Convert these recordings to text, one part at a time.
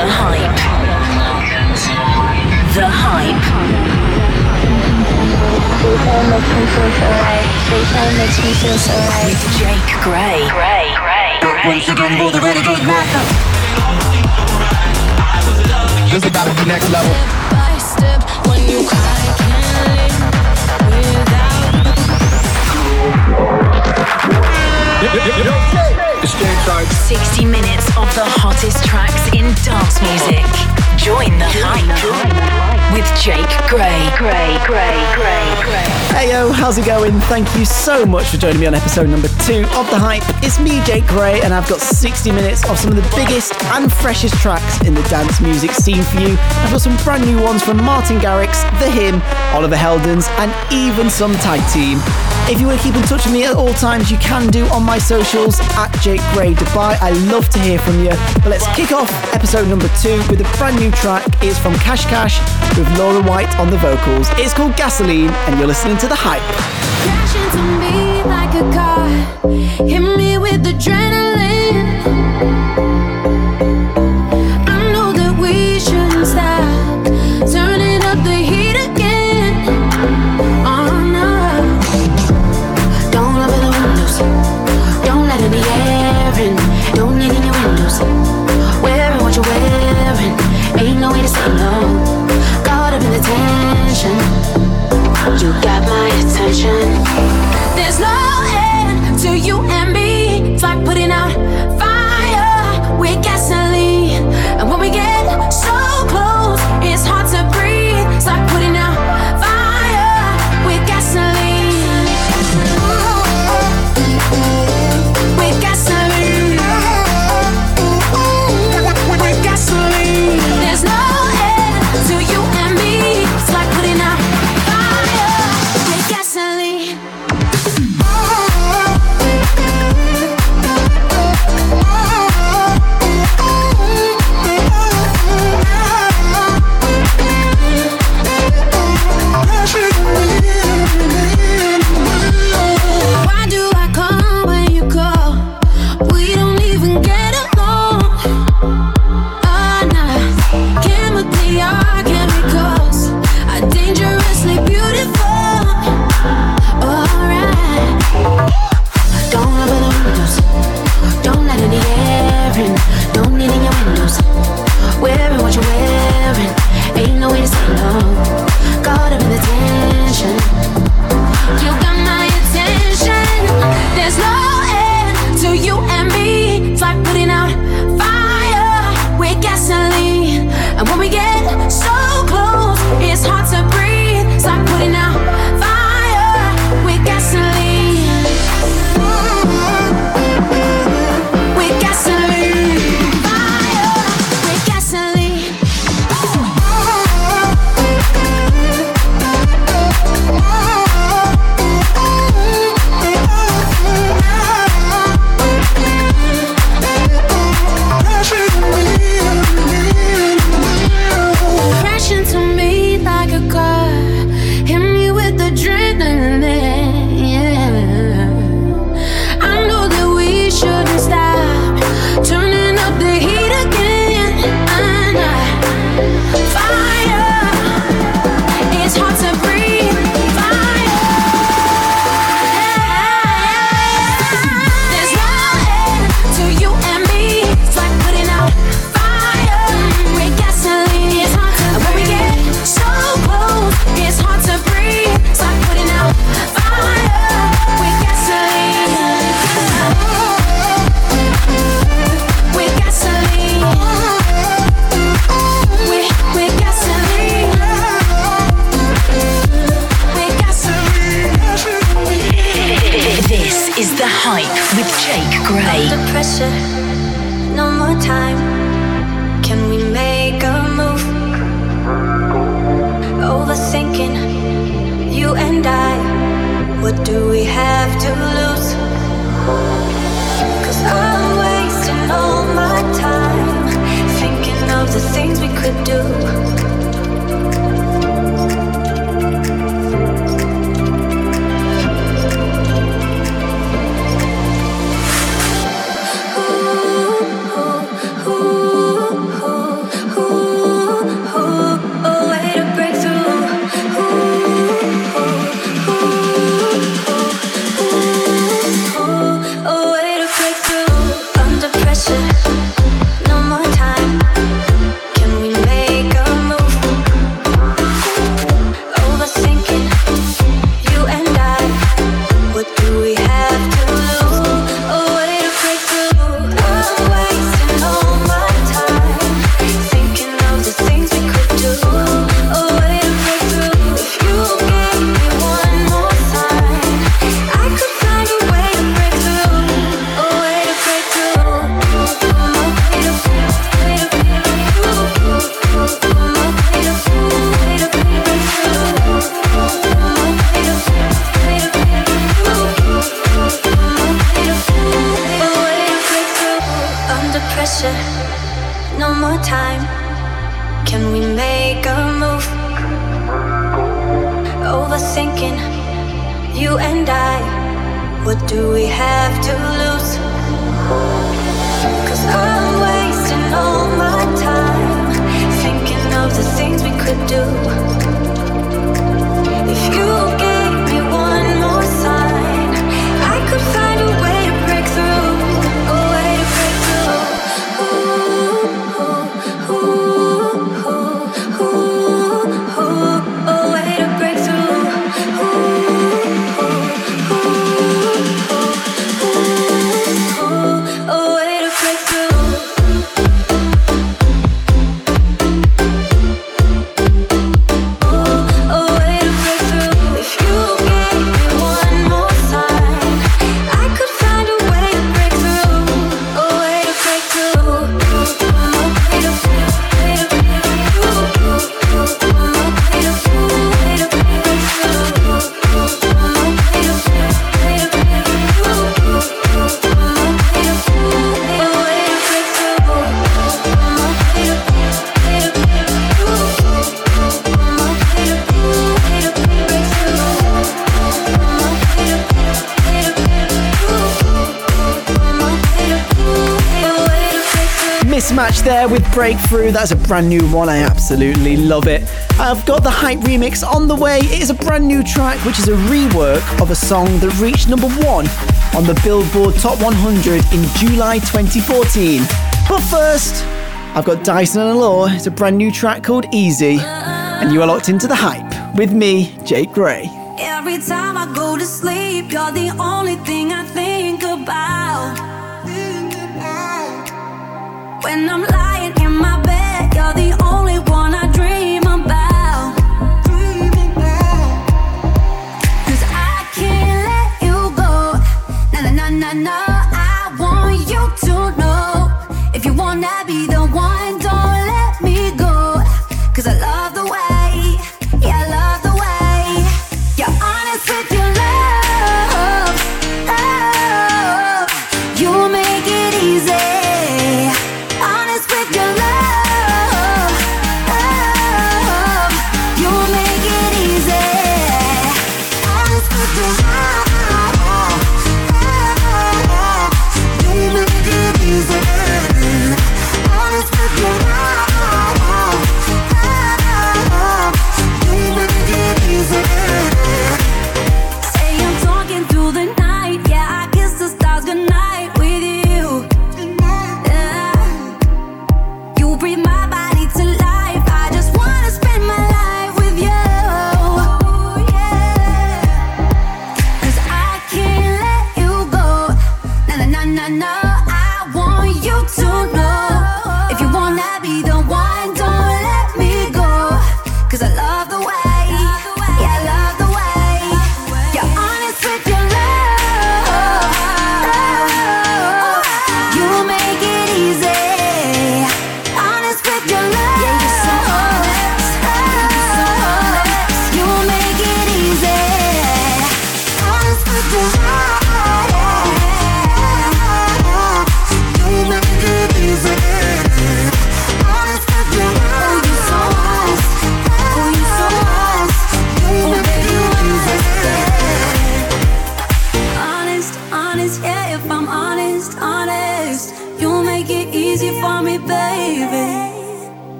The Hype. The Hype. With Jake Gray. Gray. Gray. Gray. This is about to be next level. By step, when you cry, can't live without It's game time. 60 minutes of the hottest tracks in dance music. Join the hype with Jake Gray. Gray, Gray, Gray, Gray. Hey yo, how's it going? Thank you so much for joining me on episode number two of The Hype. It's me, Jake Gray, and I've got 60 minutes of some of the biggest and freshest tracks in the dance music scene for you. I've got some brand new ones from Martin Garrix, The Him, Oliver Heldens, and even some tag team. If you want to keep in touch with me at all times, you can do on my socials at Jake Gray Dubai. I love to hear from you. But let's kick off episode number two with a brand new track. is from Cash Cash with Laura White on the vocals. It's called Gasoline, and you're listening to The Hype. There with Breakthrough. That's a brand new one. I absolutely love it. I've got the Hype remix on the way. It is a brand new track, which is a rework of a song that reached number one on the Billboard Top 100 in July 2014. But first, I've got Dyson and Allure. It's a brand new track called Easy. And you are locked into the Hype with me, Jake Gray. Every time I go to sleep, you're the only thing I think about. Na na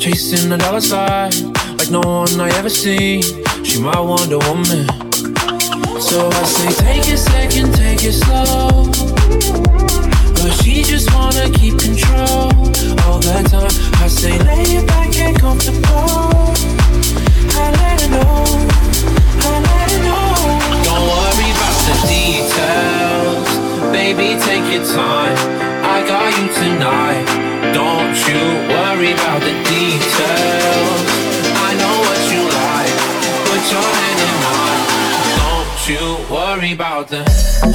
chasing the dollar sign like no one I ever seen. She my Wonder Woman. So I say, take it second, take it slow. But she just wanna keep control all the time. I say, lay it back and comfortable. I let her know, I let her know. Don't worry about the details, baby. Take your time. I got you tonight. Don't you worry about the details. I know what you like. Put your hand in mine. Don't you worry about the.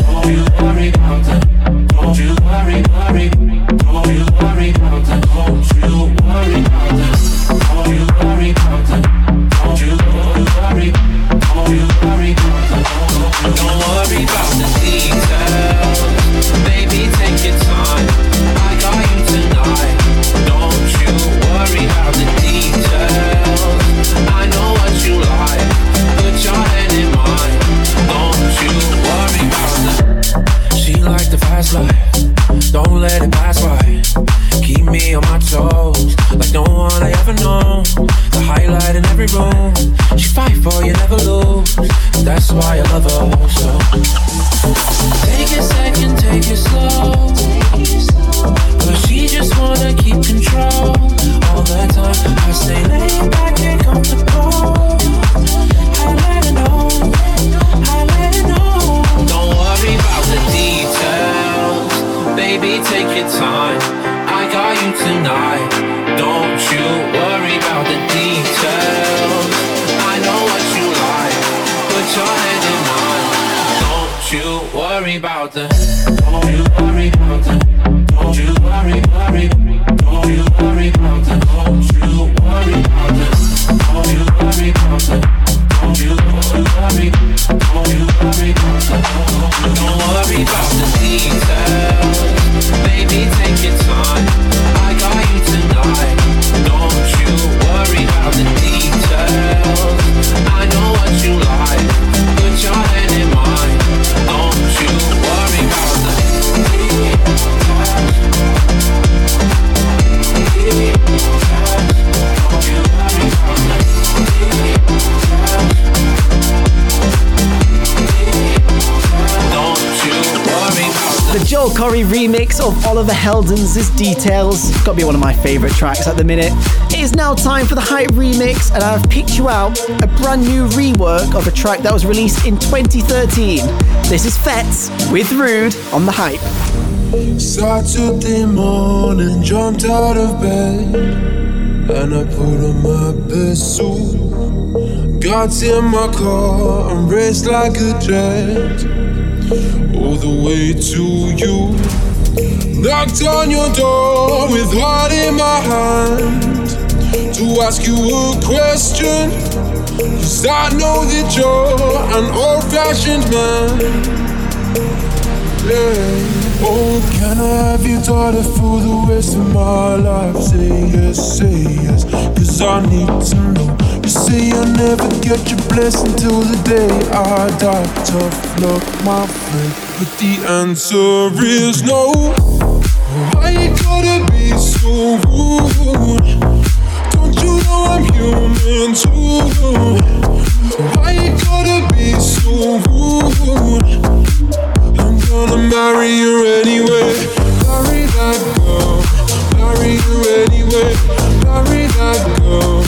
Don't you worry about the. Don't you worry, worry. Don't you worry about the. Don't you worry about the. Don't you worry about the. Don't you worry. Don't you worry about the. Don't worry about the details. Let it pass by. Keep me on my toes, like no one I ever known. The highlight in every room. She fight for you, never lose. That's why I love her so. Take a second, take it slow. But she just wanna keep control all the time. I say lay back and comfortable. Your time. I got you tonight. Don't you worry about the details. I know what you like. Put your hand in mine. Don't you worry about the. Don't you worry about the. Don't you worry, worry. Don't you worry about the. Don't you worry about the. Don't you. Don't worry about the details. Baby, take your time. Joel Corry remix of Oliver Heldens' Details. Got to be one of my favourite tracks at the minute. It is now time for the Hype remix, and I've picked you out a brand new rework of a track that was released in 2013. This is Fets with Rude on the Hype. Saturday morning, jumped out of bed and I put on my best suit. Got in my car and raced like a jet all the way to you. Knocked on your door with heart in my hand to ask you a question. Cause I know that you're an old fashioned man. Yeah. Oh, can I have your daughter for the rest of my life? Say yes, say yes, cause I need to know. You say I'll never get your blessing till the day I die. Tough luck, my friend, but the answer is no. Why you gotta be so rude? Don't you know I'm human too? Why you gotta be so rude? I'm gonna marry you anyway. Marry that girl. Marry you anyway. Marry that girl.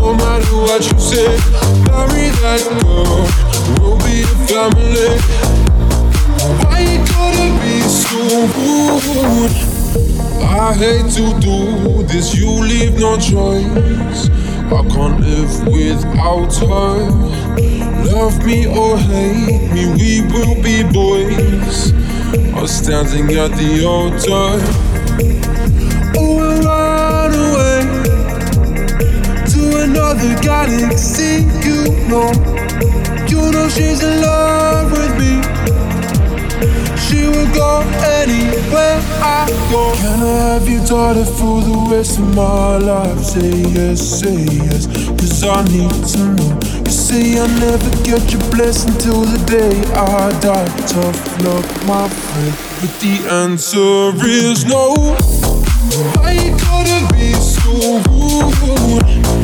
No matter what you say. Marry that girl. We'll be a family. Why you gotta be so rude? I hate to do this, you leave no choice. I can't live without her. Love me or hate me, we will be boys. Are standing at the altar. Another galaxy. You know, you know she's in love with me. She will go anywhere I go. Can I have your daughter for the rest of my life? Say yes, say yes, cause I need to know. You say I'll never get your blessing till the day I die. Tough luck, my friend, but the answer is no. You gotta be so rude?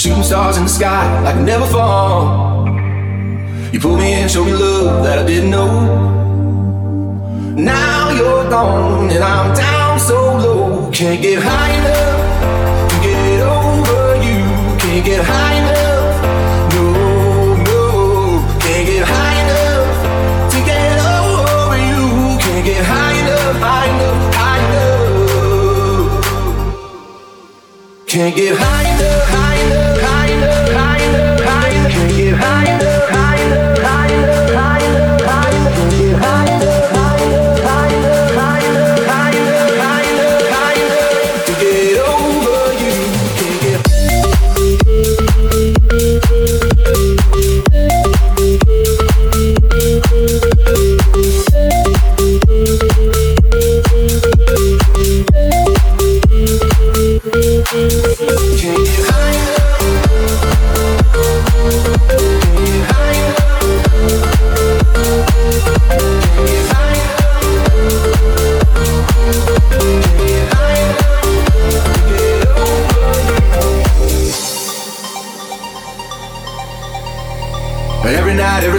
Shooting stars in the sky like I never fall. You pulled me in, showed me love that I didn't know. Now you're gone and I'm down so low. Can't get high enough to get over you. Can't get high enough. No, no. Can't get high enough to get over you. Can't get high enough, high enough, high enough. Can't get high enough, Can't get high enough,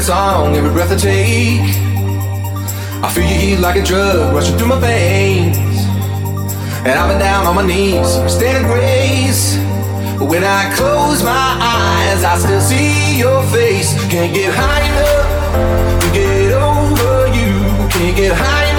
Every song, every breath I take, I feel your heat like a drug rushing through my veins. And I've been down on my knees, standing grace. But when I close my eyes, I still see your face. Can't get high enough to get over you. Can't get high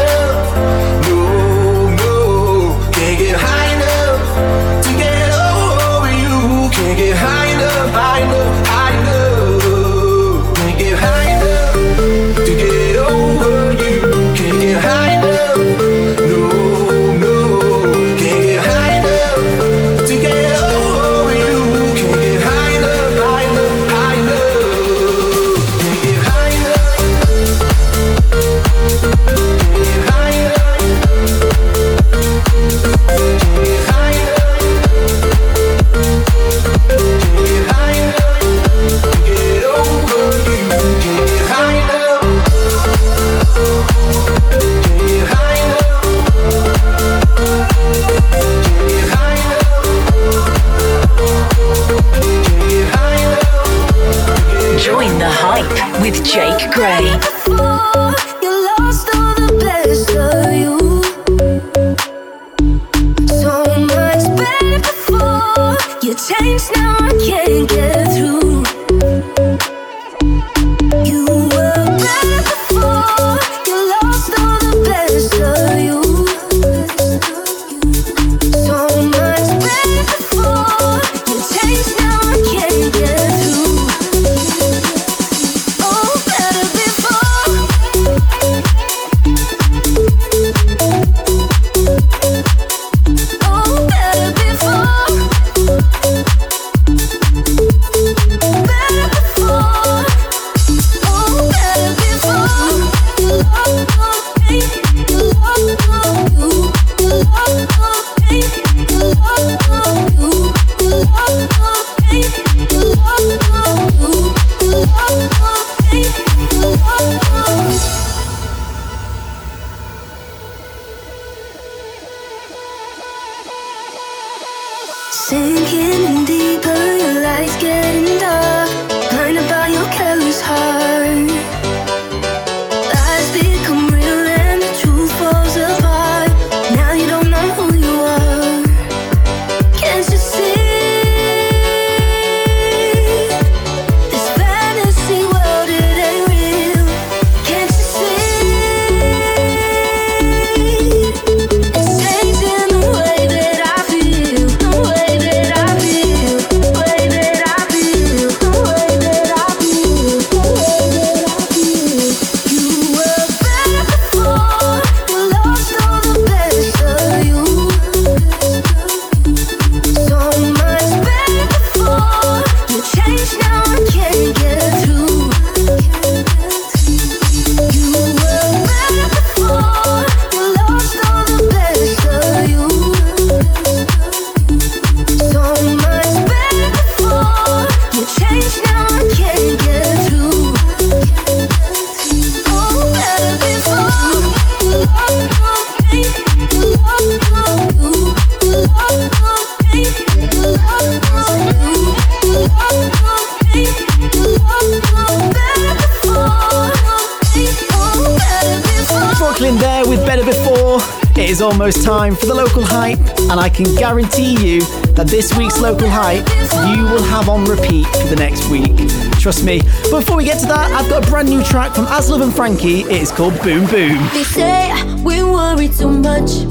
Trust me. But before we get to that, I've got a brand new track from Aslov and Frankie. It is called Boom Boom. They say we worry too much.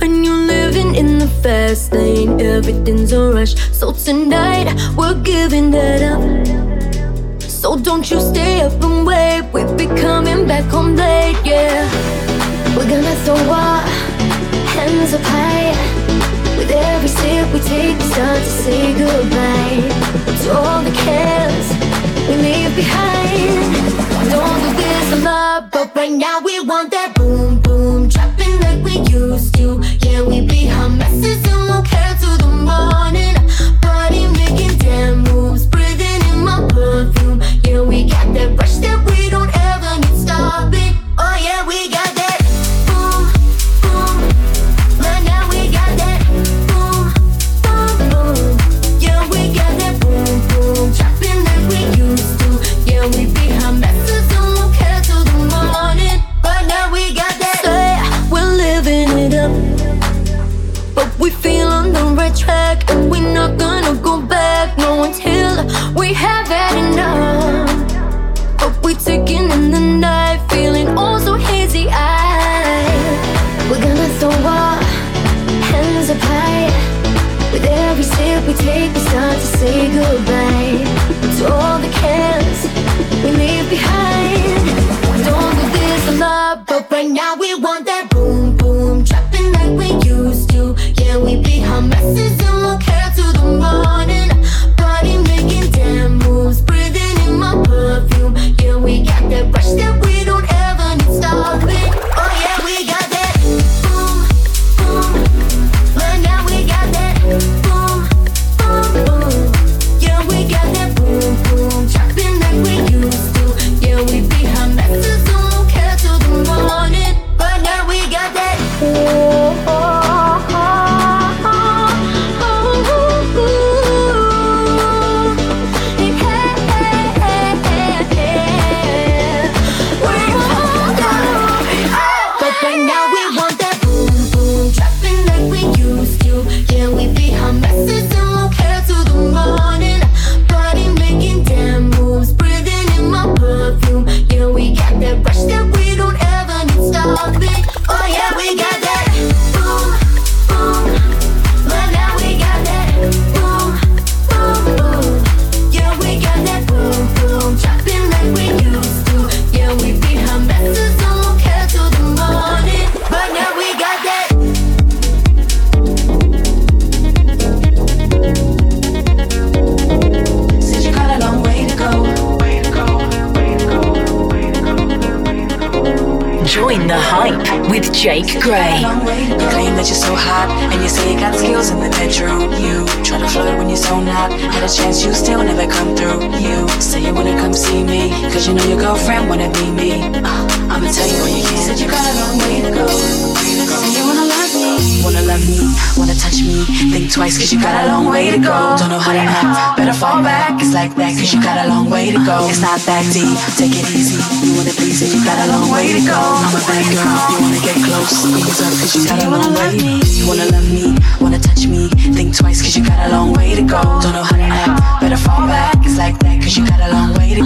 When you're living in the fast lane, everything's a rush. So tonight, we're giving that up. So don't you stay up and wait. We'll be coming back home late, yeah. We're gonna throw our hands up high. With every sip we take, we start to say goodbye to all the cares we leave behind. Don't do this lot, but right now we want that boom boom, dropping like we used to. Yeah, we be hot messes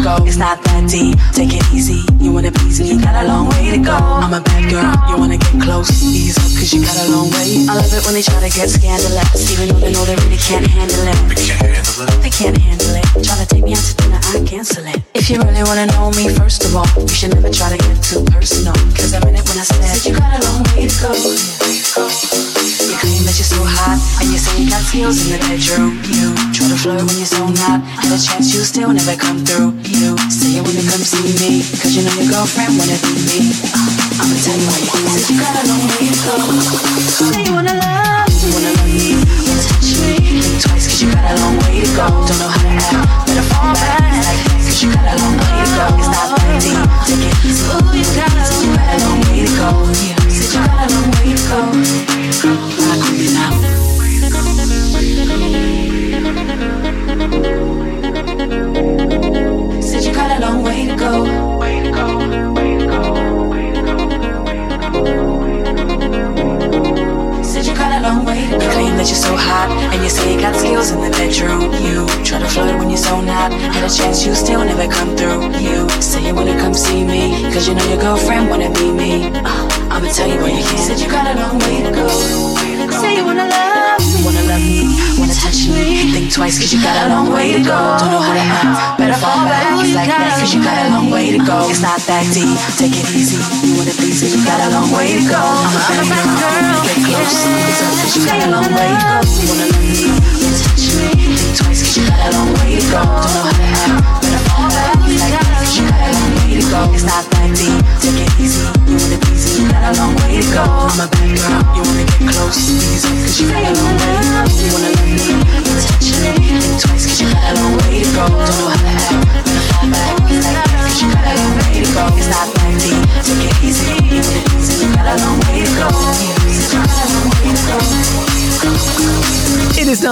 go. It's not that deep, take it easy. You wanna please me, you got a long way to go. I'm a bad girl, you wanna get close. Ease up, cause you got a long way. I love it when they try to get scandalous, even though they know they really can't handle it. They can't handle it. They can't handle it. Try to take me out to dinner, I cancel it. If you really wanna know me, first of all, you should never try to get too personal. Cause I meant it when I said, said you got a long way to go. You claim that you're so hot, and you say you got skills in the bedroom. You try to flirt when you're so not. Had a chance, you still never come through. You say you wanna come see me, cause you know your girlfriend wanna be me. Uh, I'ma tell you why you said you got a long way to go. Say you wanna love me, wanna love me, wanna touch me. Twice, cause you got a long way to go. Don't know how to act, better fall back. Like cause you got a long way to go. It's not that deep, take it you got a long way to go. Yeah, said you got a long way to go. Way to go. you got a long way? You claim that you're so hot, and you say you got skills in the bedroom. You try to flirt when you're so not. Had a chance, you still never come through. You say you wanna come see me, cause you know your girlfriend wanna be me. Uh, I'ma tell you what you can. Said you got a long way to go. Say you wanna love love me, wanna touch me. Think twice, cause you got a long way to go. Don't know how to act, better fall back. It's like that, cause you got a long way to go. It's not that deep, take it easy. You wanna please me, you got a long way to go. I'm a bad girl, get close. It's up, cause you got a long way to go. Wanna love me, wanna touch me. Think twice, cause you got a long way to go. Don't know how to act, better fall back. It's like that, cause you got a long way to go. It's not that deep, take it easy. You wanna please me, you got a long way to go. I'm a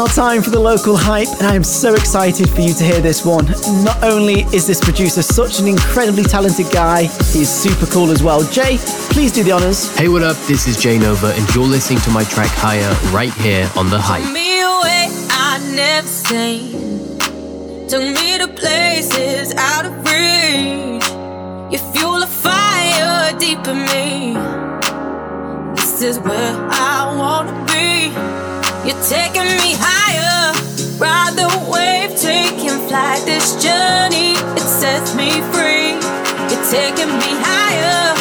now time for the local hype, and I am so excited for you to hear this one. Not only is this producer such an incredibly talented guy, he is super cool as well. Jay, please do the honors. Hey, what up? This is Jay Nova, and you're listening to my track Higher right here on The Hype. Took me away I never seen. Took me to places out of reach. You fuel a fire deep in me. This is where I wanna be. You're taking me higher. Ride the wave, taking flight. This journey, it sets me free. You're taking me higher,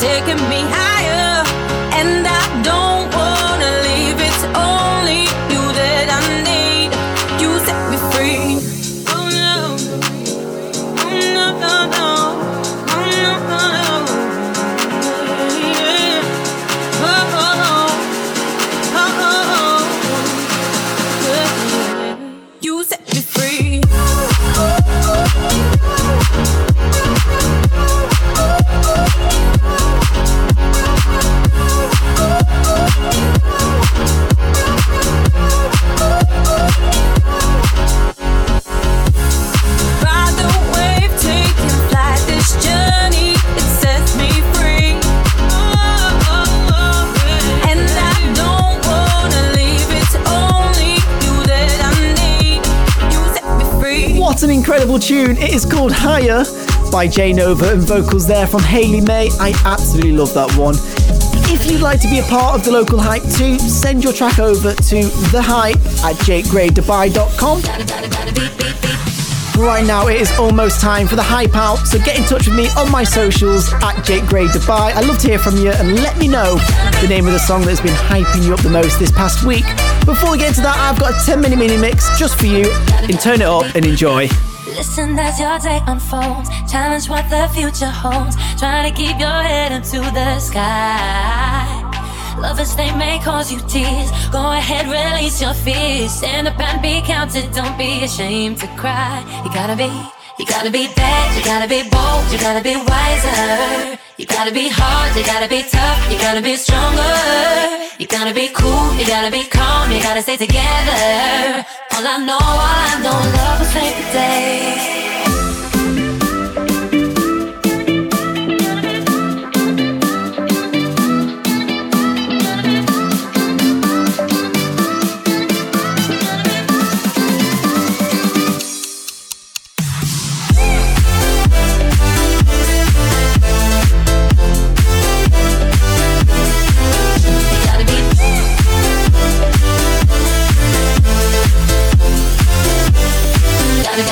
taking me incredible tune! It is called Higher by Jay Nova and vocals there from Haley May. I absolutely love that one. If you'd like to be a part of the local hype too, send your track over to thehype at jakegraydubai.com. Right now, it is almost time for the hype out, so get in touch with me on my socials at Jake. I'd love to hear from you and let me know the name of the song that's been hyping you up the most this past week. Before we get into that, I've got a 10 minute mini mix just for you, and turn it up and enjoy. Listen as your day unfolds. Challenge what the future holds. Try to keep your head up to the sky. Lovers, they may cause you tears. Go ahead, release your fears. Stand up and be counted. Don't be ashamed to cry. You gotta be, you gotta be bad. You gotta be bold. You gotta be wiser. You gotta be hard. You gotta be tough. You gotta be stronger. You gotta be cool. You gotta be calm. You gotta stay together. All I know, all I know, love will save the day.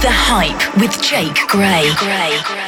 The Hype with Jake Gray. Gray.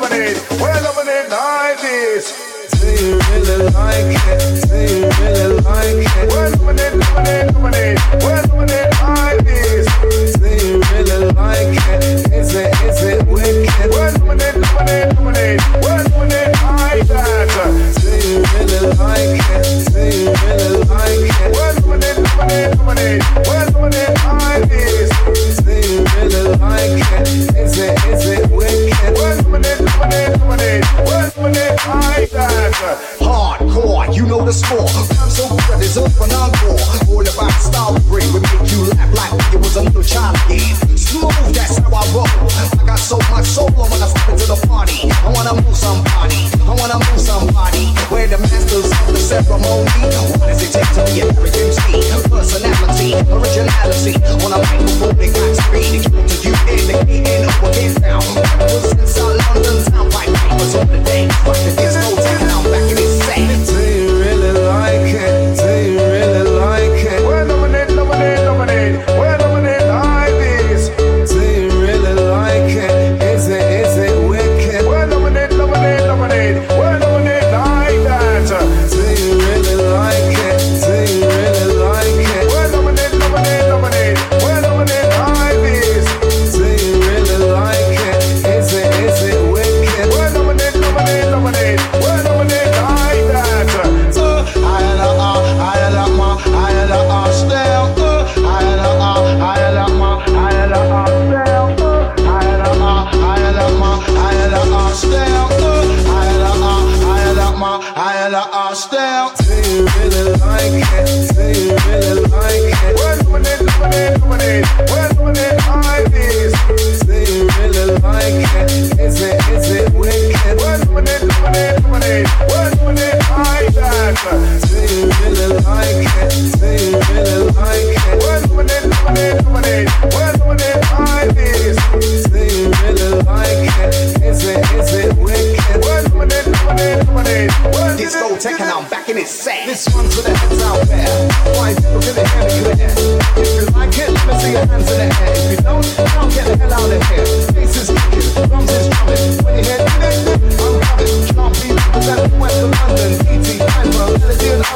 loving it, loving it. We're loving it like this. Do you really like it? Do you really like it? Like this. Do you really like it? Is it, is it wicked? Like that. Do you really like it? Do you really like it? Like that. Hardcore, you know the score. I'm so good, it's up and encore. All about style bring, we make you laugh like it was a little child game. Smooth, that's how I roll. I got so much soul when I step into the party. I wanna move somebody, I wanna move somebody. Where the masters of the ceremony. What does it take to be a perfect MC? Personality, originality. On a microphone, they got speed. To you in the or get down. Ever since our London town, pipe papers on the day. Rock the disco town, back in his loving it, style. Do you really like it? Do you really like it? We're loving it, loving it, loving it. We're loving it. Do you really like it? Is it, is it wicked? We're loving it, loving it, loving it. We're loving it. Do you really like it? Do you really like it? We're loving it, loving it, loving it. We're loving it. Do you really like it? Is it, is it wicked? We're loving it, loving it, loving it. We're Disco tech and I'm back in his set. This one's for the heads out there. Why people? If you like it, let me see your hands in the air. If you don't, get the hell out of here. Bass is kicking, drums is drumming. When you hear ding, I'm coming. Represent the west London.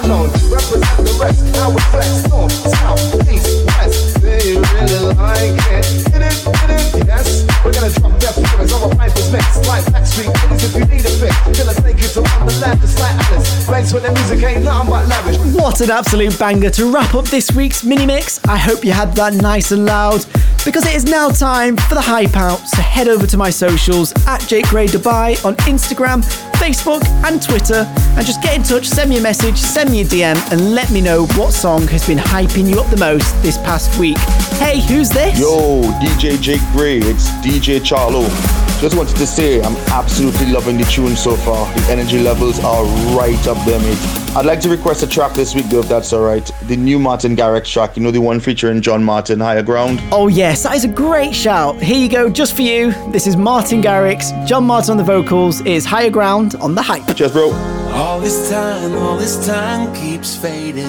Unknown. Represent the rest. Now we flex north, south, east, west. Do you really like it? Hit it, hit it, yes. We're gonna drop their figures over mix. Like Backstreet Boys if you need a fix. Till I take you to Wonderland, just like Alice. Place where the music ain't nothing but lavish. What an absolute banger to wrap up this week's mini mix. I hope you had that nice and loud because it is now time for the hype out. So head over to my socials at Jake Gray Dubai on Instagram, Facebook, and Twitter and just get in touch, send me a message, send me a DM, and let me know what song has been hyping you up the most this past week. Hey, who's this? Yo, DJ Jake Gray, it's DJ Charlo. Just wanted to say I'm absolutely loving the tune so far. The energy levels are right up there, mate. I'd like to request a track this week, though, if that's alright. The new Martin Garrix track, you know, the one featuring John Martin, Higher Ground. Oh, yes, that is a great shout. Here you go, just for you. This is Martin Garrix, John Martin on the vocals, is Higher Ground on the hype. Cheers, bro. All this time, all this time keeps fading,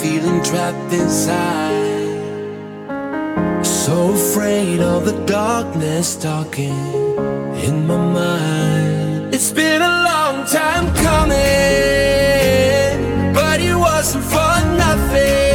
feeling trapped inside. Afraid of the darkness talking in my mind. It's been a long time coming, but it wasn't for nothing.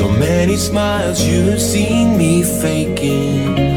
So many smiles you've seen me faking.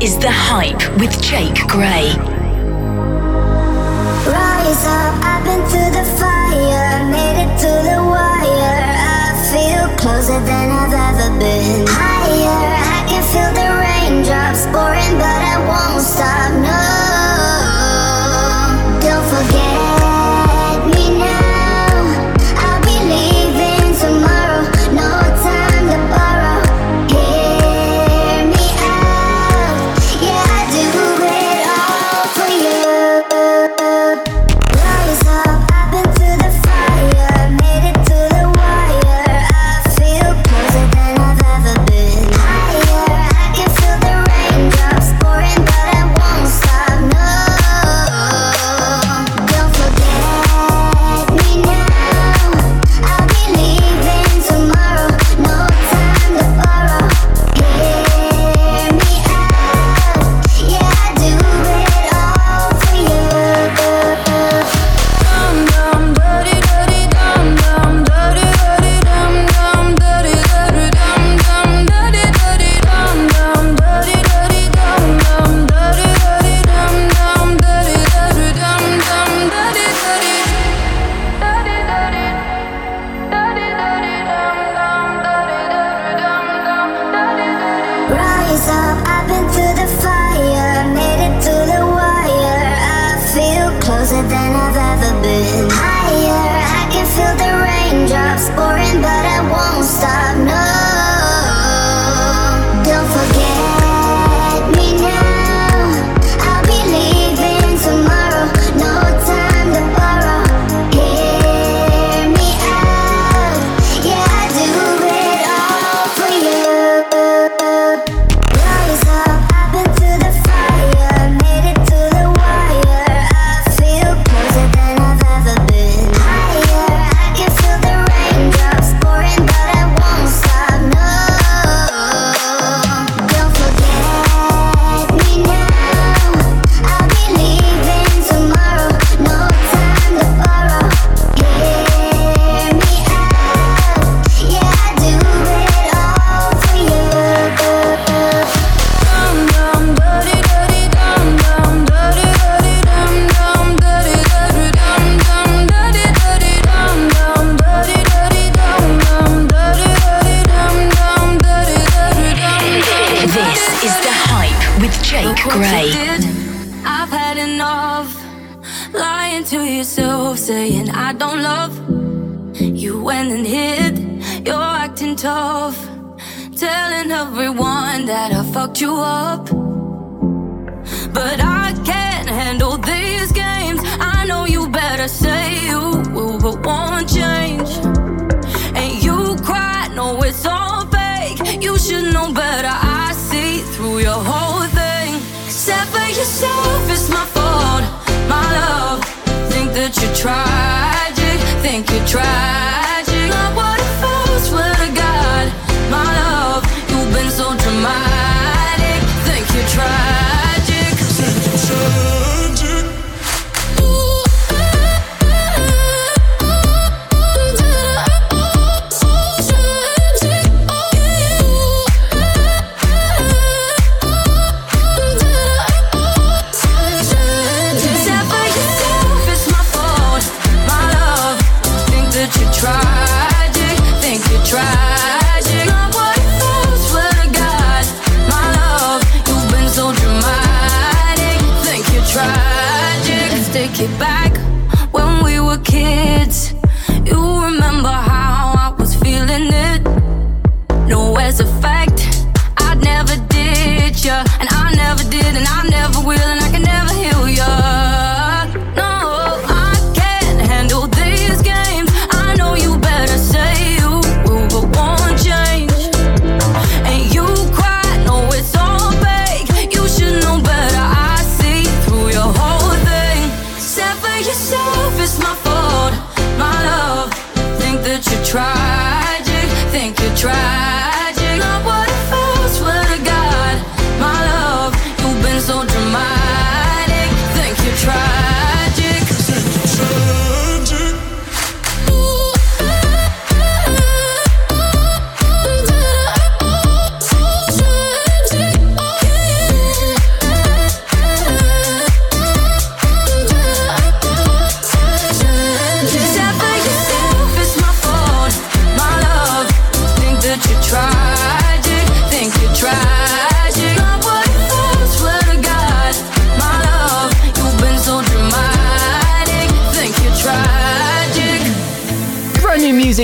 is The Hype with Jake Gray. Rise up, I've been through the fire, made it through the wire. I feel closer than I've ever been. Higher, I can feel the raindrops pouring, but I won't stop. No.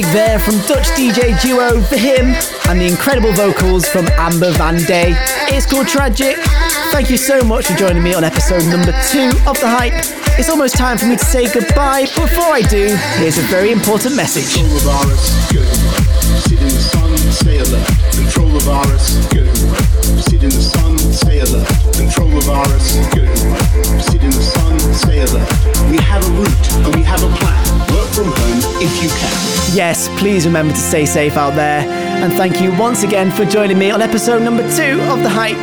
DJ duo The Him and the incredible vocals from Amber Van Day. It's called Tragic. Thank you so much for joining me on episode number two of The Hype. It's almost time for me to say goodbye, before I do, here's a very important message. Stay alert. Control the virus, good Sit in the sun, stay alert. Control the virus, good Sit in the sun, stay alert. We have a route and we have a plan. Work from home if you can. Yes, please remember to stay safe out there. And thank you once again for joining me on episode number two of The Hype.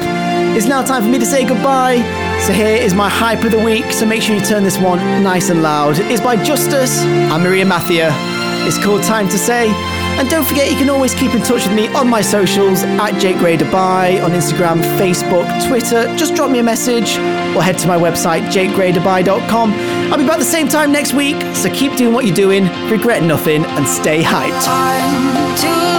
It's now time for me to say goodbye. So here is my hype of the week. So make sure you turn this one nice and loud. It's by Justice and Maria Mathia. It's called Time to Say. And don't forget, you can always keep in touch with me on my socials at Jake Gray Dubai on Instagram, Facebook, Twitter. Just drop me a message or head to my website, jakegraydubai.com. I'll be back the same time next week, so keep doing what you're doing, regret nothing, and stay hyped.